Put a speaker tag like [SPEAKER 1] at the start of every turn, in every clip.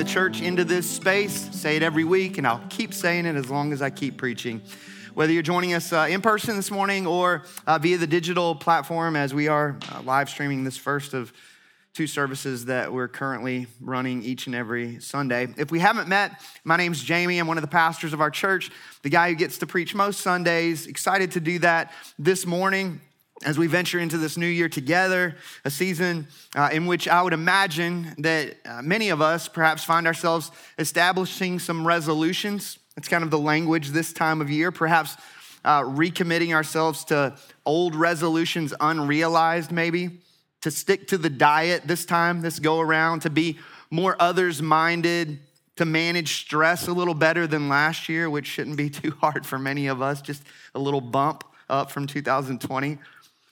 [SPEAKER 1] the church into this space. Say it every week, and I'll keep saying it as long as I keep preaching. Whether you're joining us uh, in person this morning or uh, via the digital platform, as we are uh, live streaming this first of two services that we're currently running each and every Sunday. If we haven't met, my name's Jamie. I'm one of the pastors of our church, the guy who gets to preach most Sundays. Excited to do that this morning as we venture into this new year together, a season uh, in which I would imagine that uh, many of us perhaps find ourselves establishing some resolutions. It's kind of the language this time of year, perhaps uh, recommitting ourselves to old resolutions unrealized, maybe, to stick to the diet this time, this go around, to be more others minded, to manage stress a little better than last year, which shouldn't be too hard for many of us, just a little bump up from 2020.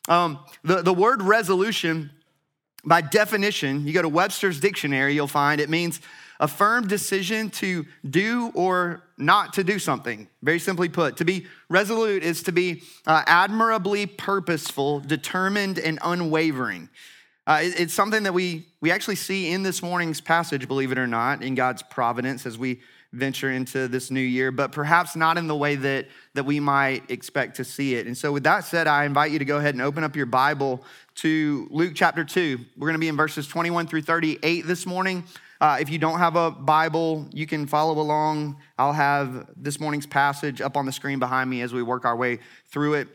[SPEAKER 1] Um, the, the word resolution, by definition, you go to Webster's dictionary, you'll find it means a firm decision to do or not to do something. Very simply put, to be resolute is to be uh, admirably purposeful, determined, and unwavering. Uh, it, it's something that we, we actually see in this morning's passage, believe it or not, in God's providence as we venture into this new year, but perhaps not in the way that, that we might expect to see it. And so, with that said, I invite you to go ahead and open up your Bible to Luke chapter 2. We're going to be in verses 21 through 38 this morning. Uh, if you don't have a Bible, you can follow along. I'll have this morning's passage up on the screen behind me as we work our way through it.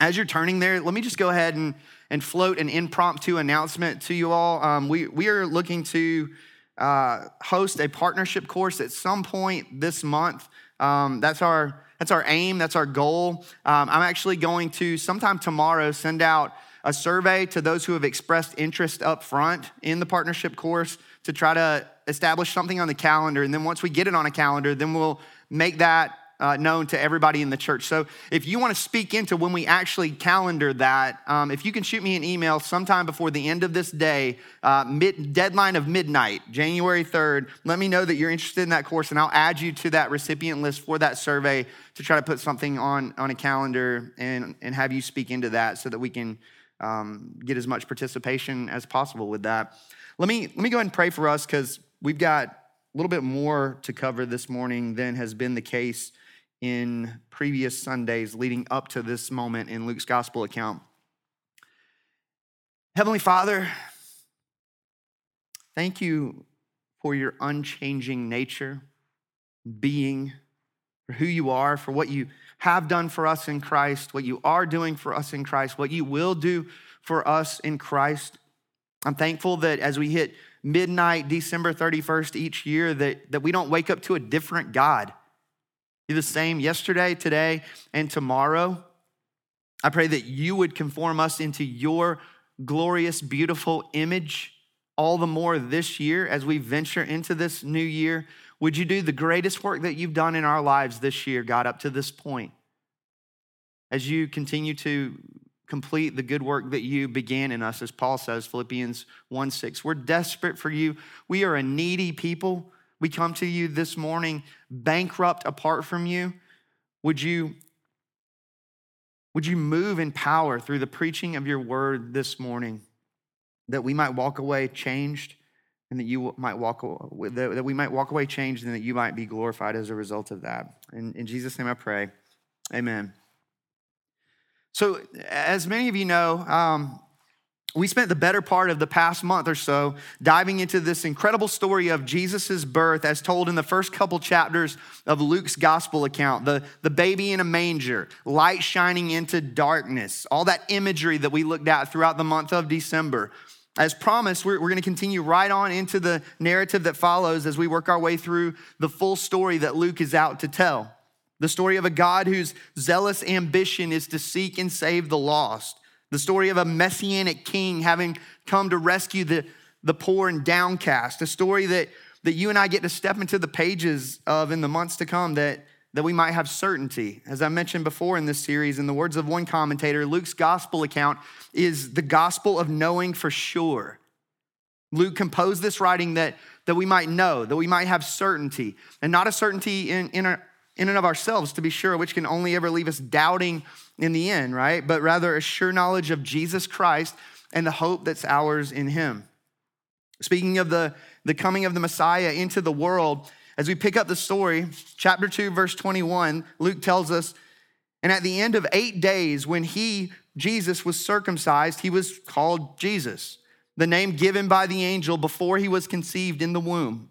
[SPEAKER 1] As you're turning there, let me just go ahead and, and float an impromptu announcement to you all. Um, we, we are looking to uh, host a partnership course at some point this month. Um, that's our that's our aim. That's our goal. Um, I'm actually going to sometime tomorrow send out a survey to those who have expressed interest up front in the partnership course to try to establish something on the calendar. And then once we get it on a calendar, then we'll make that uh, known to everybody in the church. So if you want to speak into when we actually calendar that, um, if you can shoot me an email sometime before the end of this day, uh, mid, deadline of midnight, January 3rd, let me know that you're interested in that course and I'll add you to that recipient list for that survey to try to put something on, on a calendar and, and have you speak into that so that we can um, get as much participation as possible with that. Let me, let me go ahead and pray for us because we've got a little bit more to cover this morning than has been the case in previous Sundays leading up to this moment in Luke's gospel account. Heavenly Father, thank you for your unchanging nature, being, for who you are, for what you have done for us in Christ, what you are doing for us in Christ, what you will do for us in Christ. I'm thankful that as we hit midnight, December 31st each year, that, that we don't wake up to a different God you're the same yesterday, today, and tomorrow. I pray that you would conform us into your glorious, beautiful image all the more this year as we venture into this new year. Would you do the greatest work that you've done in our lives this year, God, up to this point? As you continue to complete the good work that you began in us, as Paul says, Philippians 1 6. We're desperate for you. We are a needy people. We come to you this morning bankrupt apart from you. Would you, would you move in power through the preaching of your word this morning that we might walk away changed and that you might walk away, that we might walk away changed and that you might be glorified as a result of that. In, in Jesus' name I pray. Amen. So, as many of you know, um, we spent the better part of the past month or so diving into this incredible story of Jesus' birth as told in the first couple chapters of Luke's gospel account. The, the baby in a manger, light shining into darkness, all that imagery that we looked at throughout the month of December. As promised, we're, we're going to continue right on into the narrative that follows as we work our way through the full story that Luke is out to tell. The story of a God whose zealous ambition is to seek and save the lost the story of a messianic king having come to rescue the, the poor and downcast. A story that, that you and I get to step into the pages of in the months to come that, that we might have certainty. As I mentioned before in this series, in the words of one commentator, Luke's gospel account is the gospel of knowing for sure. Luke composed this writing that, that we might know, that we might have certainty, and not a certainty in, in, a, in and of ourselves, to be sure, which can only ever leave us doubting in the end, right? But rather a sure knowledge of Jesus Christ and the hope that's ours in him. Speaking of the, the coming of the Messiah into the world, as we pick up the story, chapter 2, verse 21, Luke tells us, and at the end of eight days, when he, Jesus, was circumcised, he was called Jesus, the name given by the angel before he was conceived in the womb.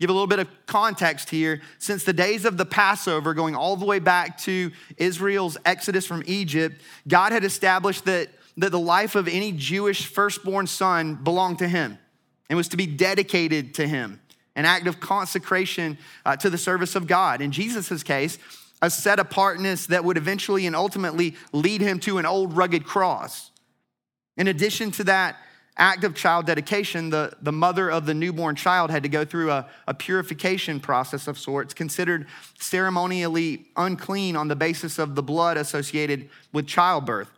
[SPEAKER 1] give a little bit of context here. Since the days of the Passover, going all the way back to Israel's exodus from Egypt, God had established that, that the life of any Jewish firstborn son belonged to him and was to be dedicated to him, an act of consecration uh, to the service of God. In Jesus' case, a set apartness that would eventually and ultimately lead him to an old rugged cross. In addition to that act of child dedication, the, the mother of the newborn child had to go through a, a purification process of sorts, considered ceremonially unclean on the basis of the blood associated with childbirth.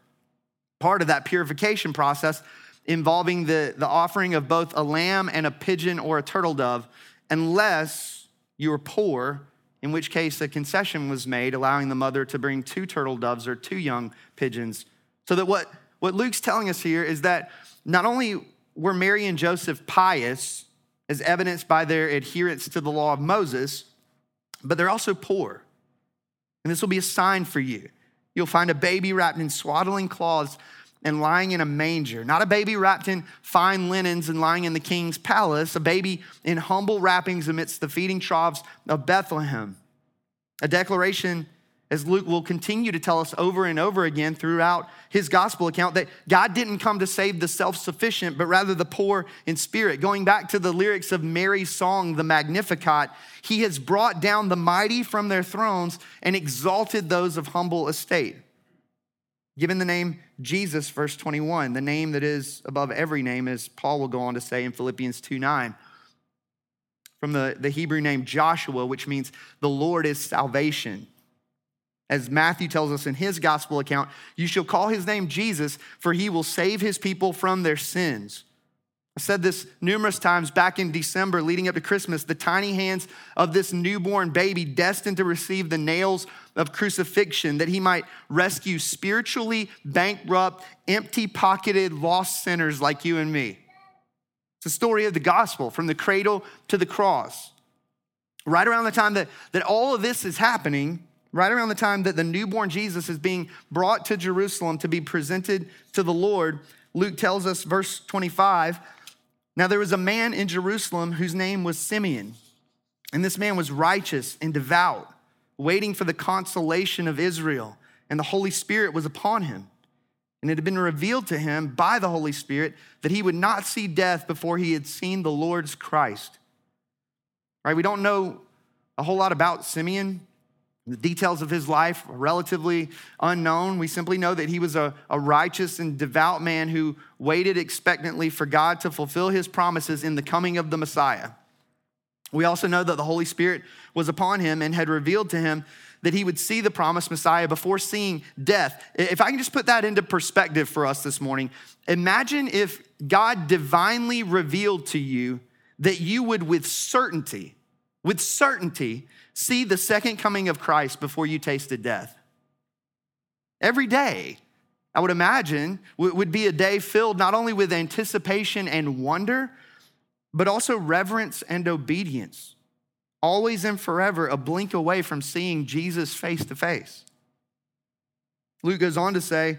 [SPEAKER 1] Part of that purification process involving the, the offering of both a lamb and a pigeon or a turtle dove, unless you were poor, in which case a concession was made, allowing the mother to bring two turtle doves or two young pigeons. So that what, what Luke's telling us here is that not only were Mary and Joseph pious, as evidenced by their adherence to the law of Moses, but they're also poor. And this will be a sign for you. You'll find a baby wrapped in swaddling cloths and lying in a manger, not a baby wrapped in fine linens and lying in the king's palace, a baby in humble wrappings amidst the feeding troughs of Bethlehem. A declaration, as Luke will continue to tell us over and over again throughout his gospel account, that God didn't come to save the self sufficient, but rather the poor in spirit. Going back to the lyrics of Mary's song, the Magnificat, he has brought down the mighty from their thrones and exalted those of humble estate. Given the name Jesus, verse 21, the name that is above every name, as Paul will go on to say in Philippians 2 9. From the, the Hebrew name Joshua, which means the Lord is salvation. As Matthew tells us in his gospel account, you shall call his name Jesus, for he will save his people from their sins. I said this numerous times back in December leading up to Christmas. The tiny hands of this newborn baby destined to receive the nails of crucifixion that he might rescue spiritually bankrupt, empty pocketed, lost sinners like you and me. It's a story of the gospel from the cradle to the cross. Right around the time that, that all of this is happening, right around the time that the newborn Jesus is being brought to Jerusalem to be presented to the Lord, Luke tells us, verse 25, now, there was a man in Jerusalem whose name was Simeon, and this man was righteous and devout, waiting for the consolation of Israel, and the Holy Spirit was upon him. And it had been revealed to him by the Holy Spirit that he would not see death before he had seen the Lord's Christ. Right? We don't know a whole lot about Simeon. The details of his life are relatively unknown. We simply know that he was a, a righteous and devout man who waited expectantly for God to fulfill his promises in the coming of the Messiah. We also know that the Holy Spirit was upon him and had revealed to him that he would see the promised Messiah before seeing death. If I can just put that into perspective for us this morning, imagine if God divinely revealed to you that you would, with certainty, with certainty, see the second coming of Christ before you tasted death. Every day, I would imagine, would be a day filled not only with anticipation and wonder, but also reverence and obedience. Always and forever, a blink away from seeing Jesus face to face. Luke goes on to say,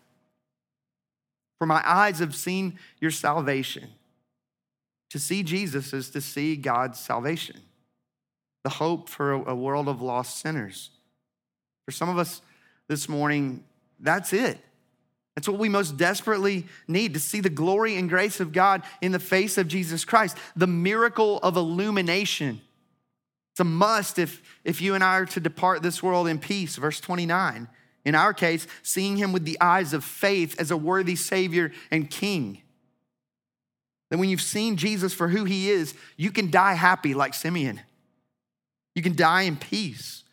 [SPEAKER 1] For my eyes have seen your salvation. To see Jesus is to see God's salvation, the hope for a world of lost sinners. For some of us this morning, that's it. That's what we most desperately need to see the glory and grace of God in the face of Jesus Christ, the miracle of illumination. It's a must if, if you and I are to depart this world in peace. Verse 29. In our case, seeing him with the eyes of faith as a worthy Savior and King. That when you've seen Jesus for who he is, you can die happy like Simeon. You can die in peace.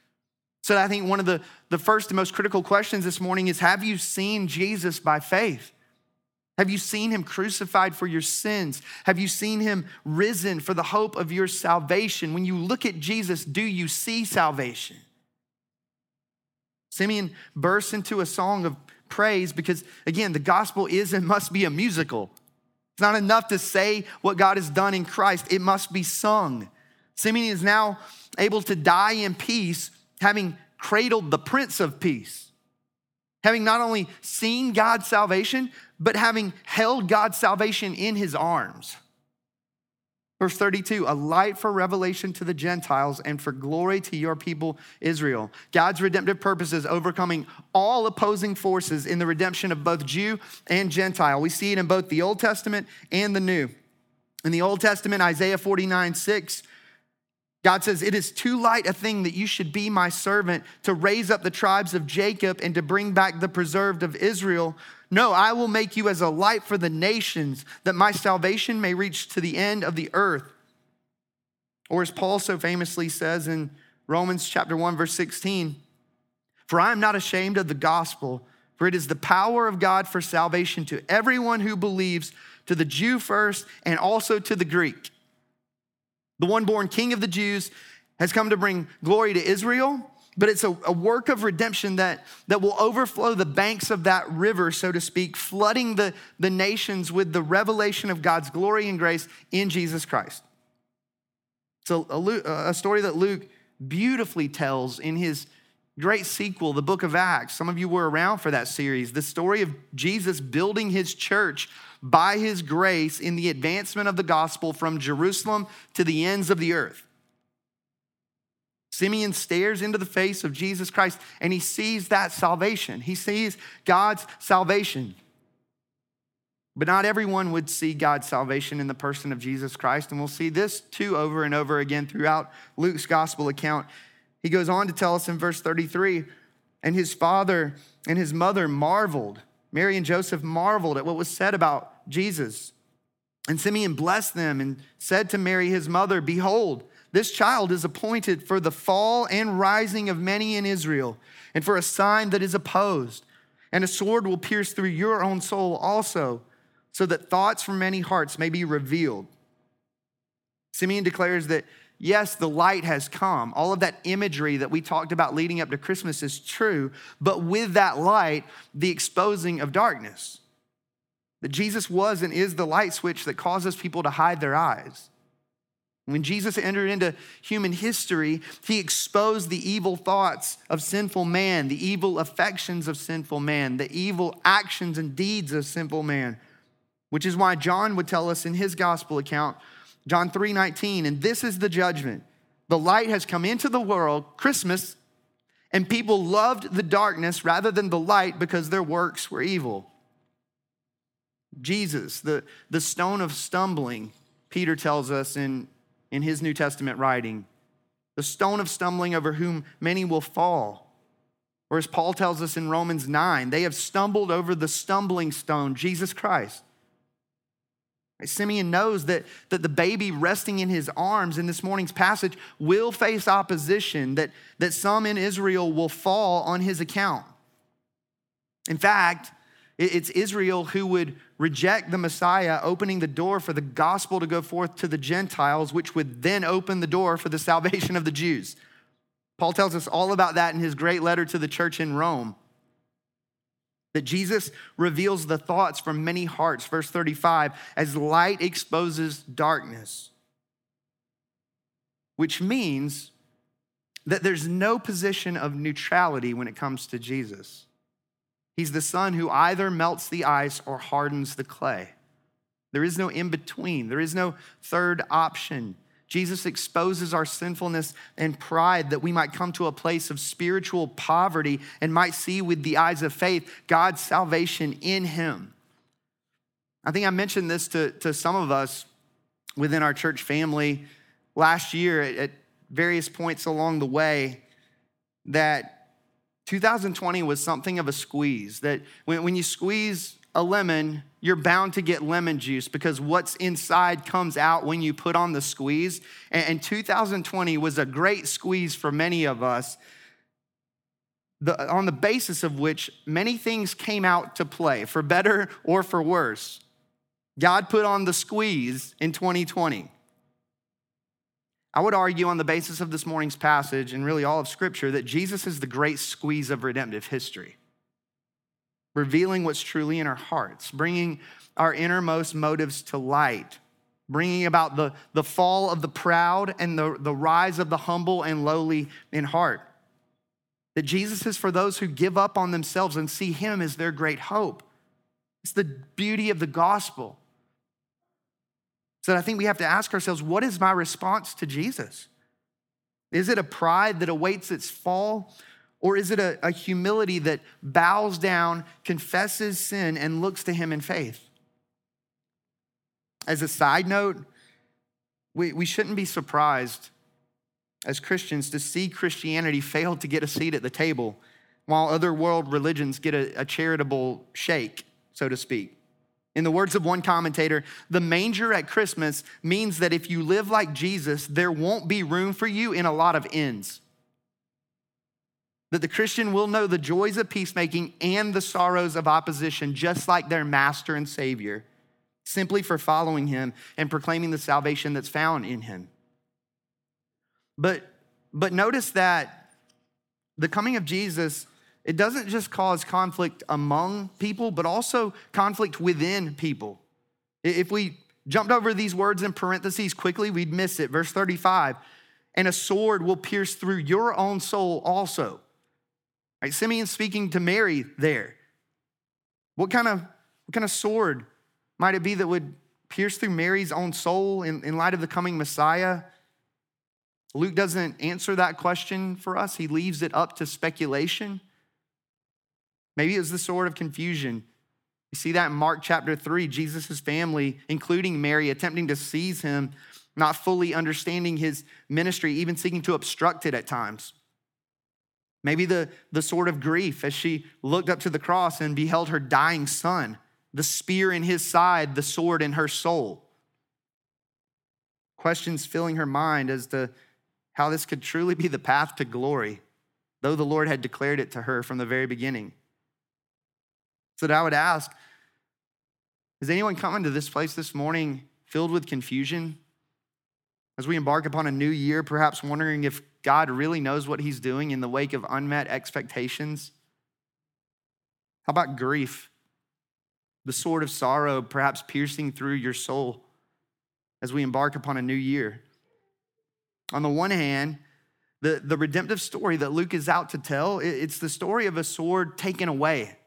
[SPEAKER 1] So I think one of the, the first and most critical questions this morning is Have you seen Jesus by faith? Have you seen him crucified for your sins? Have you seen him risen for the hope of your salvation? When you look at Jesus, do you see salvation? Simeon bursts into a song of praise because, again, the gospel is and must be a musical. It's not enough to say what God has done in Christ, it must be sung. Simeon is now able to die in peace having cradled the Prince of Peace, having not only seen God's salvation, but having held God's salvation in his arms. Verse 32 a light for revelation to the Gentiles and for glory to your people Israel. God's redemptive purposes overcoming all opposing forces in the redemption of both Jew and Gentile. We see it in both the Old Testament and the New. In the Old Testament, Isaiah 49 6 God says, It is too light a thing that you should be my servant to raise up the tribes of Jacob and to bring back the preserved of Israel. No, I will make you as a light for the nations, that my salvation may reach to the end of the earth. Or as Paul so famously says in Romans chapter 1, verse 16, For I am not ashamed of the gospel, for it is the power of God for salvation to everyone who believes, to the Jew first, and also to the Greek. The one born king of the Jews has come to bring glory to Israel, but it's a, a, work of redemption that, that will overflow the banks of that river, so to speak, flooding the, the nations with the revelation of God's glory and grace in Jesus Christ. So, a, a story that Luke beautifully tells in his great sequel, the book of Acts. Some of you were around for that series. The story of Jesus building his church by his grace in the advancement of the gospel from Jerusalem to the ends of the earth. Simeon stares into the face of Jesus Christ and he sees that salvation. He sees God's salvation. But not everyone would see God's salvation in the person of Jesus Christ. And we'll see this too over and over again throughout Luke's gospel account. He goes on to tell us in verse 33 and his father and his mother marveled Mary and Joseph marveled at what was said about Jesus. And Simeon blessed them and said to Mary, his mother, Behold, this child is appointed for the fall and rising of many in Israel, and for a sign that is opposed. And a sword will pierce through your own soul also, so that thoughts from many hearts may be revealed. Simeon declares that Yes, the light has come. All of that imagery that we talked about leading up to Christmas is true, but with that light, the exposing of darkness. That Jesus was and is the light switch that causes people to hide their eyes. When Jesus entered into human history, he exposed the evil thoughts of sinful man, the evil affections of sinful man, the evil actions and deeds of sinful man, which is why John would tell us in his gospel account John 3 19, and this is the judgment. The light has come into the world, Christmas, and people loved the darkness rather than the light because their works were evil. Jesus, the, the stone of stumbling, Peter tells us in, in his New Testament writing, the stone of stumbling over whom many will fall. Or as Paul tells us in Romans 9, they have stumbled over the stumbling stone, Jesus Christ. Simeon knows that, that the baby resting in his arms in this morning's passage will face opposition, that, that some in Israel will fall on his account. In fact, it's Israel who would reject the Messiah, opening the door for the gospel to go forth to the Gentiles, which would then open the door for the salvation of the Jews. Paul tells us all about that in his great letter to the church in Rome that Jesus reveals the thoughts from many hearts, verse 35, as light exposes darkness, which means that there's no position of neutrality when it comes to Jesus. He's the Son who either melts the ice or hardens the clay. There is no in between, there is no third option. Jesus exposes our sinfulness and pride that we might come to a place of spiritual poverty and might see with the eyes of faith God's salvation in him. I think I mentioned this to, to some of us within our church family last year at, at various points along the way that 2020 was something of a squeeze. That when, when you squeeze a lemon, you're bound to get lemon juice because what's inside comes out when you put on the squeeze. And, and 2020 was a great squeeze for many of us, the, on the basis of which many things came out to play, for better or for worse. God put on the squeeze in 2020. I would argue, on the basis of this morning's passage and really all of Scripture, that Jesus is the great squeeze of redemptive history, revealing what's truly in our hearts, bringing our innermost motives to light, bringing about the, the fall of the proud and the, the rise of the humble and lowly in heart. That Jesus is for those who give up on themselves and see Him as their great hope. It's the beauty of the gospel. So I think we have to ask ourselves what is my response to Jesus? Is it a pride that awaits its fall? Or is it a, a humility that bows down, confesses sin, and looks to Him in faith? As a side note, we, we shouldn't be surprised as Christians to see Christianity fail to get a seat at the table while other world religions get a, a charitable shake, so to speak. In the words of one commentator, the manger at Christmas means that if you live like Jesus, there won't be room for you in a lot of inns. That the Christian will know the joys of peacemaking and the sorrows of opposition, just like their master and savior, simply for following him and proclaiming the salvation that's found in him. But, but notice that the coming of Jesus it doesn't just cause conflict among people, but also conflict within people. If we jumped over these words in parentheses quickly, we'd miss it. Verse 35 and a sword will pierce through your own soul also. Right, Simeon speaking to Mary there. What kind of, what kind of sword might it be that would pierce through Mary's own soul in, in light of the coming Messiah? Luke doesn't answer that question for us, he leaves it up to speculation. Maybe it was the sword of confusion. You see that in Mark chapter 3, Jesus' family, including Mary, attempting to seize him, not fully understanding his ministry, even seeking to obstruct it at times. Maybe the, the sword of grief as she looked up to the cross and beheld her dying son, the spear in his side, the sword in her soul. Questions filling her mind as to how this could truly be the path to glory, though the Lord had declared it to her from the very beginning. So that I would ask, is anyone coming to this place this morning filled with confusion? As we embark upon a new year, perhaps wondering if God really knows what he's doing in the wake of unmet expectations? How about grief? The sword of sorrow perhaps piercing through your soul as we embark upon a new year. On the one hand, the, the redemptive story that Luke is out to tell, it's the story of a sword taken away.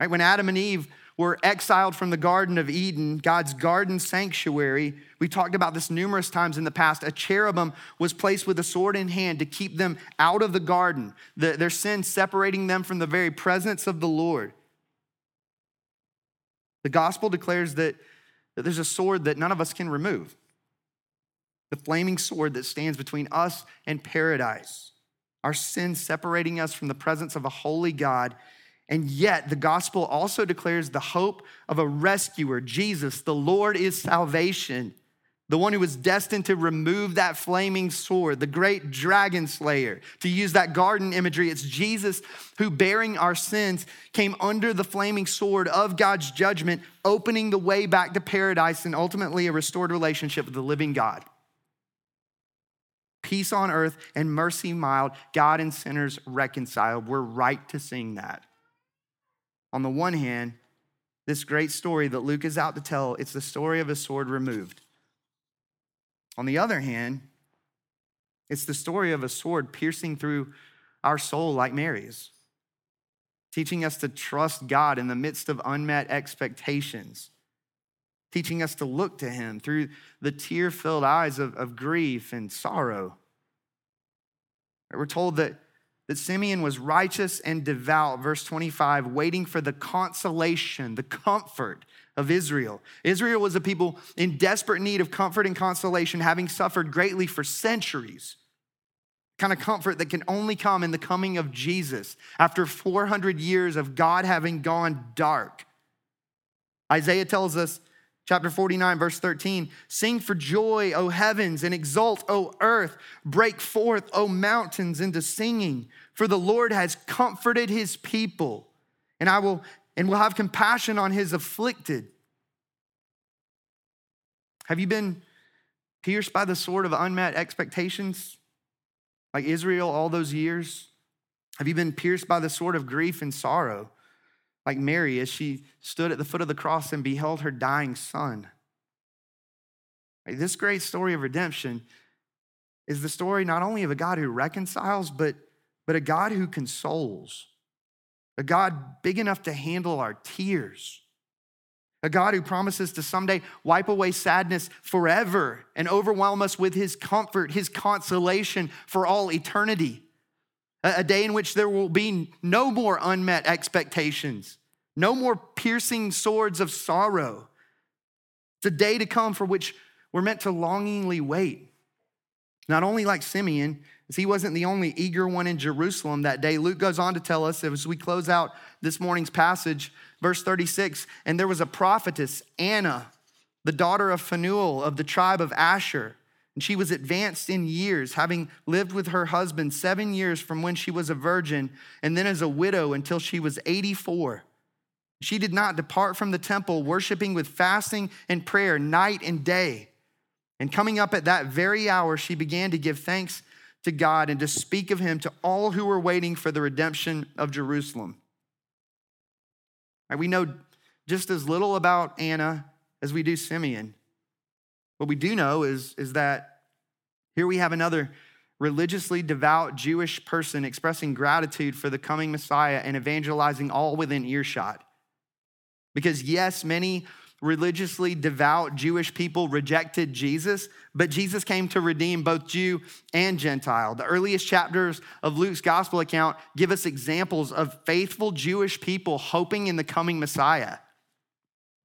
[SPEAKER 1] Right? When Adam and Eve were exiled from the Garden of Eden, God's garden sanctuary, we talked about this numerous times in the past. A cherubim was placed with a sword in hand to keep them out of the garden, the, their sin separating them from the very presence of the Lord. The gospel declares that, that there's a sword that none of us can remove the flaming sword that stands between us and paradise, our sin separating us from the presence of a holy God and yet, the gospel also declares the hope of a rescuer, Jesus. The Lord is salvation, the one who was destined to remove that flaming sword, the great dragon slayer. To use that garden imagery, it's Jesus who, bearing our sins, came under the flaming sword of God's judgment, opening the way back to paradise and ultimately a restored relationship with the living God. Peace on earth and mercy mild, God and sinners reconciled. We're right to sing that on the one hand, this great story that Luke is out to tell, it's the story of a sword removed. On the other hand, it's the story of a sword piercing through our soul like Mary's, teaching us to trust God in the midst of unmet expectations, teaching us to look to him through the tear filled eyes of, of grief and sorrow. We're told that, that Simeon was righteous and devout, verse 25, waiting for the consolation, the comfort of Israel. Israel was a people in desperate need of comfort and consolation, having suffered greatly for centuries. Kind of comfort that can only come in the coming of Jesus after 400 years of God having gone dark. Isaiah tells us Chapter 49, verse 13 Sing for joy, O heavens, and exult, O earth. Break forth, O mountains, into singing. For the Lord has comforted his people, and I will and will have compassion on his afflicted. Have you been pierced by the sword of unmet expectations like Israel all those years? Have you been pierced by the sword of grief and sorrow? Like Mary as she stood at the foot of the cross and beheld her dying son. This great story of redemption is the story not only of a God who reconciles, but, but a God who consoles, a God big enough to handle our tears, a God who promises to someday wipe away sadness forever and overwhelm us with his comfort, his consolation for all eternity a day in which there will be no more unmet expectations, no more piercing swords of sorrow. It's a day to come for which we're meant to longingly wait. Not only like Simeon, as he wasn't the only eager one in Jerusalem that day. Luke goes on to tell us as we close out this morning's passage, verse 36 and there was a prophetess, Anna, the daughter of Phanuel of the tribe of Asher. And she was advanced in years, having lived with her husband seven years from when she was a virgin, and then as a widow until she was 84. She did not depart from the temple, worshiping with fasting and prayer night and day. And coming up at that very hour, she began to give thanks to God and to speak of him to all who were waiting for the redemption of Jerusalem. Right, we know just as little about Anna as we do Simeon. What we do know is, is that here we have another religiously devout Jewish person expressing gratitude for the coming Messiah and evangelizing all within earshot. Because, yes, many religiously devout Jewish people rejected Jesus, but Jesus came to redeem both Jew and Gentile. The earliest chapters of Luke's gospel account give us examples of faithful Jewish people hoping in the coming Messiah.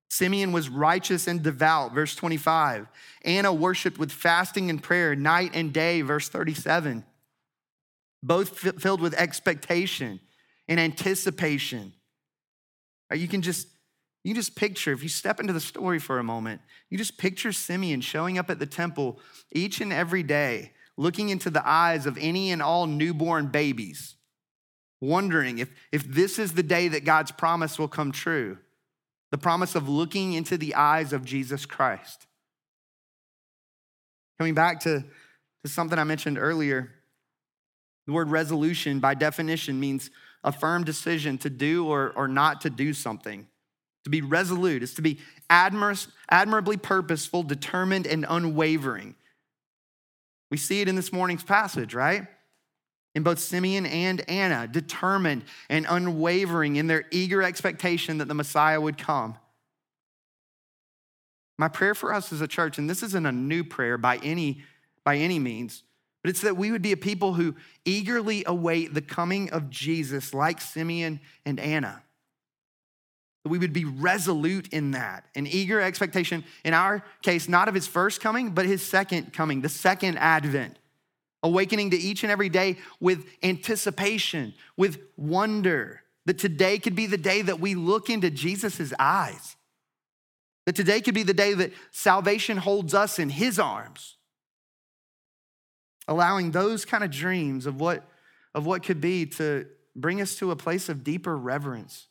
[SPEAKER 1] Simeon was righteous and devout, verse 25. Anna worshiped with fasting and prayer night and day, verse 37. Both filled with expectation and anticipation. Uh, you can just you just picture, if you step into the story for a moment, you just picture Simeon showing up at the temple each and every day, looking into the eyes of any and all newborn babies, wondering if, if this is the day that God's promise will come true the promise of looking into the eyes of Jesus Christ. Coming back to, to something I mentioned earlier, the word resolution by definition means a firm decision to do or, or not to do something. To be resolute is to be admir- admirably purposeful, determined, and unwavering. We see it in this morning's passage, right? In both Simeon and Anna, determined and unwavering in their eager expectation that the Messiah would come. My prayer for us as a church, and this isn't a new prayer by any, by any means, but it's that we would be a people who eagerly await the coming of Jesus like Simeon and Anna. That we would be resolute in that, an eager expectation, in our case, not of his first coming, but his second coming, the second advent awakening to each and every day with anticipation, with wonder, that today could be the day that we look into Jesus' eyes. That today could be the day that salvation holds us in his arms. Allowing those kind of dreams of what, of what could be to bring us to a place of deeper reverence,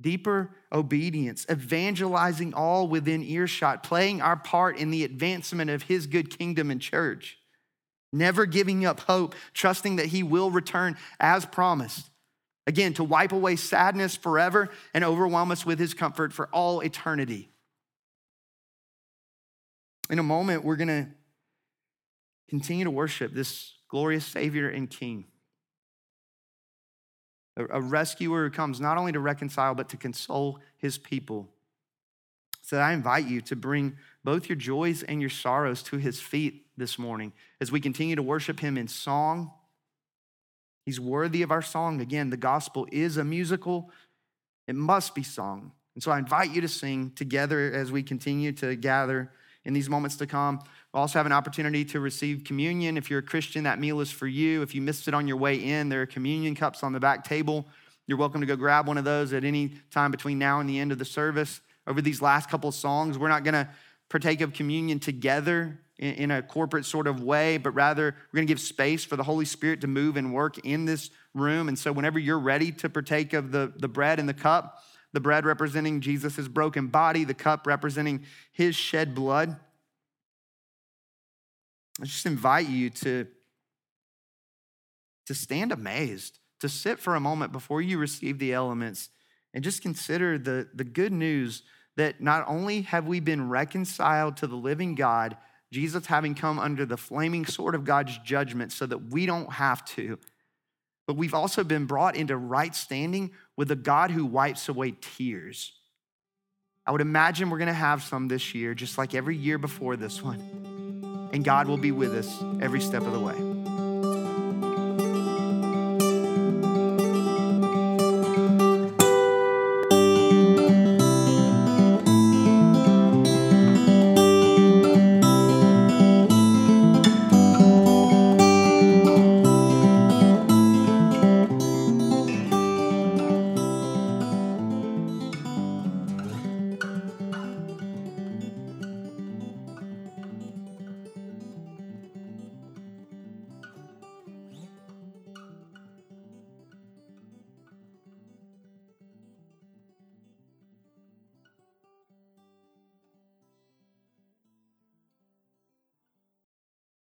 [SPEAKER 1] deeper obedience, evangelizing all within earshot, playing our part in the advancement of his good kingdom and church never giving up hope, trusting that He will return as promised. Again, to wipe away sadness forever and overwhelm us with His comfort for all eternity. In a moment, we're going to continue to worship this glorious Savior and King. A rescuer who comes not only to reconcile, but to console his people. So I invite you to bring both your joys and your sorrows to his feet this morning as we continue to worship him in song. He's worthy of our song. Again, the gospel is a musical, it must be sung. And so I invite you to sing together as we continue to gather in these moments to come. We'll also have an opportunity to receive communion. If you're a Christian, that meal is for you. If you missed it on your way in, there are communion cups on the back table. You're welcome to go grab one of those at any time between now and the end of the service. Over these last couple of songs, we're not going to partake of communion together in, a corporate sort of way, but rather we're going to give space for the Holy Spirit to move and work in this room. And so, whenever you're ready to partake of the, the bread and the cup, the bread representing Jesus' broken body, the cup representing his shed blood, I just invite you to, to stand amazed, to sit for a moment before you receive the elements and just consider the, the good news that not only have we been reconciled to the living God, Jesus having come under the flaming sword of God's judgment so that we don't have to, but we've also been brought into right standing with a God who wipes away tears. I would imagine we're gonna have some this year, just like every year before this one. And God will be with us every step of the way.